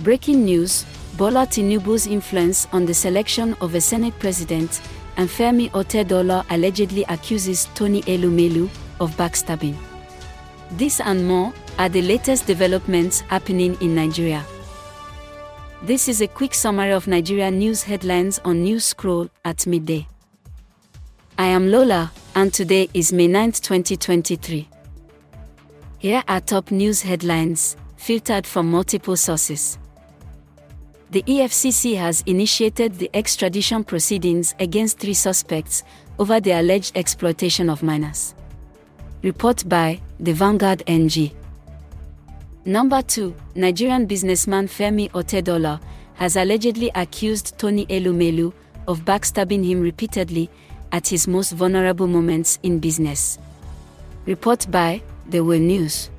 Breaking news Bola Tinubu's influence on the selection of a Senate president, and Femi Otedola allegedly accuses Tony Elumelu of backstabbing. This and more are the latest developments happening in Nigeria. This is a quick summary of Nigeria news headlines on News Scroll at midday. I am Lola, and today is May 9, 2023. Here are top news headlines, filtered from multiple sources the EFCC has initiated the extradition proceedings against three suspects over the alleged exploitation of minors. Report by The Vanguard NG. Number 2. Nigerian businessman Femi Otedola has allegedly accused Tony Elumelu of backstabbing him repeatedly at his most vulnerable moments in business. Report by The Will News.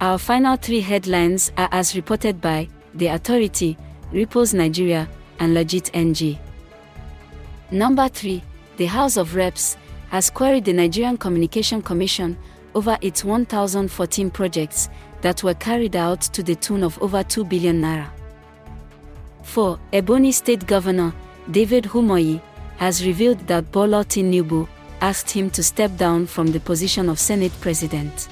Our final three headlines are as reported by the Authority, Ripples Nigeria, and Legit NG. Number 3. The House of Reps has queried the Nigerian Communication Commission over its 1,014 projects that were carried out to the tune of over 2 billion naira. 4. Ebonyi State Governor David Umahi has revealed that Bola Tinubu asked him to step down from the position of Senate President.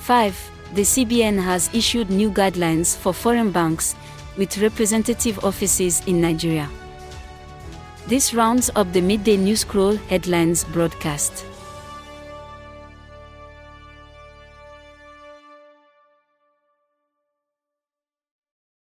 5 the CBN has issued new guidelines for foreign banks with representative offices in Nigeria. This rounds up the midday news scroll headlines broadcast.